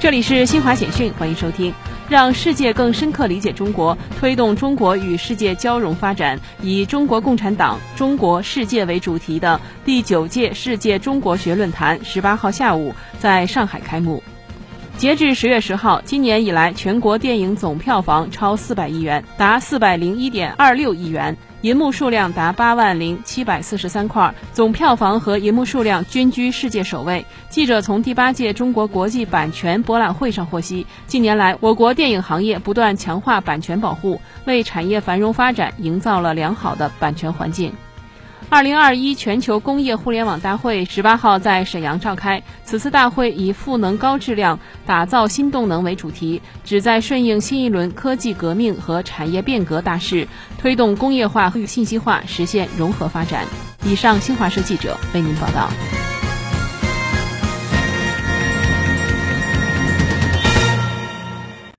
这里是新华简讯，欢迎收听。让世界更深刻理解中国，推动中国与世界交融发展，以中国共产党、中国世界为主题的第九届世界中国学论坛十八号下午在上海开幕。截至十月十号，今年以来全国电影总票房超四百亿元，达四百零一点二六亿元。银幕数量达八万零七百四十三块，总票房和银幕数量均居世界首位。记者从第八届中国国际版权博览会上获悉，近年来我国电影行业不断强化版权保护，为产业繁荣发展营造了良好的版权环境。二零二一全球工业互联网大会十八号在沈阳召开。此次大会以“赋能高质量，打造新动能”为主题，旨在顺应新一轮科技革命和产业变革大势，推动工业化与信息化实现融合发展。以上，新华社记者为您报道。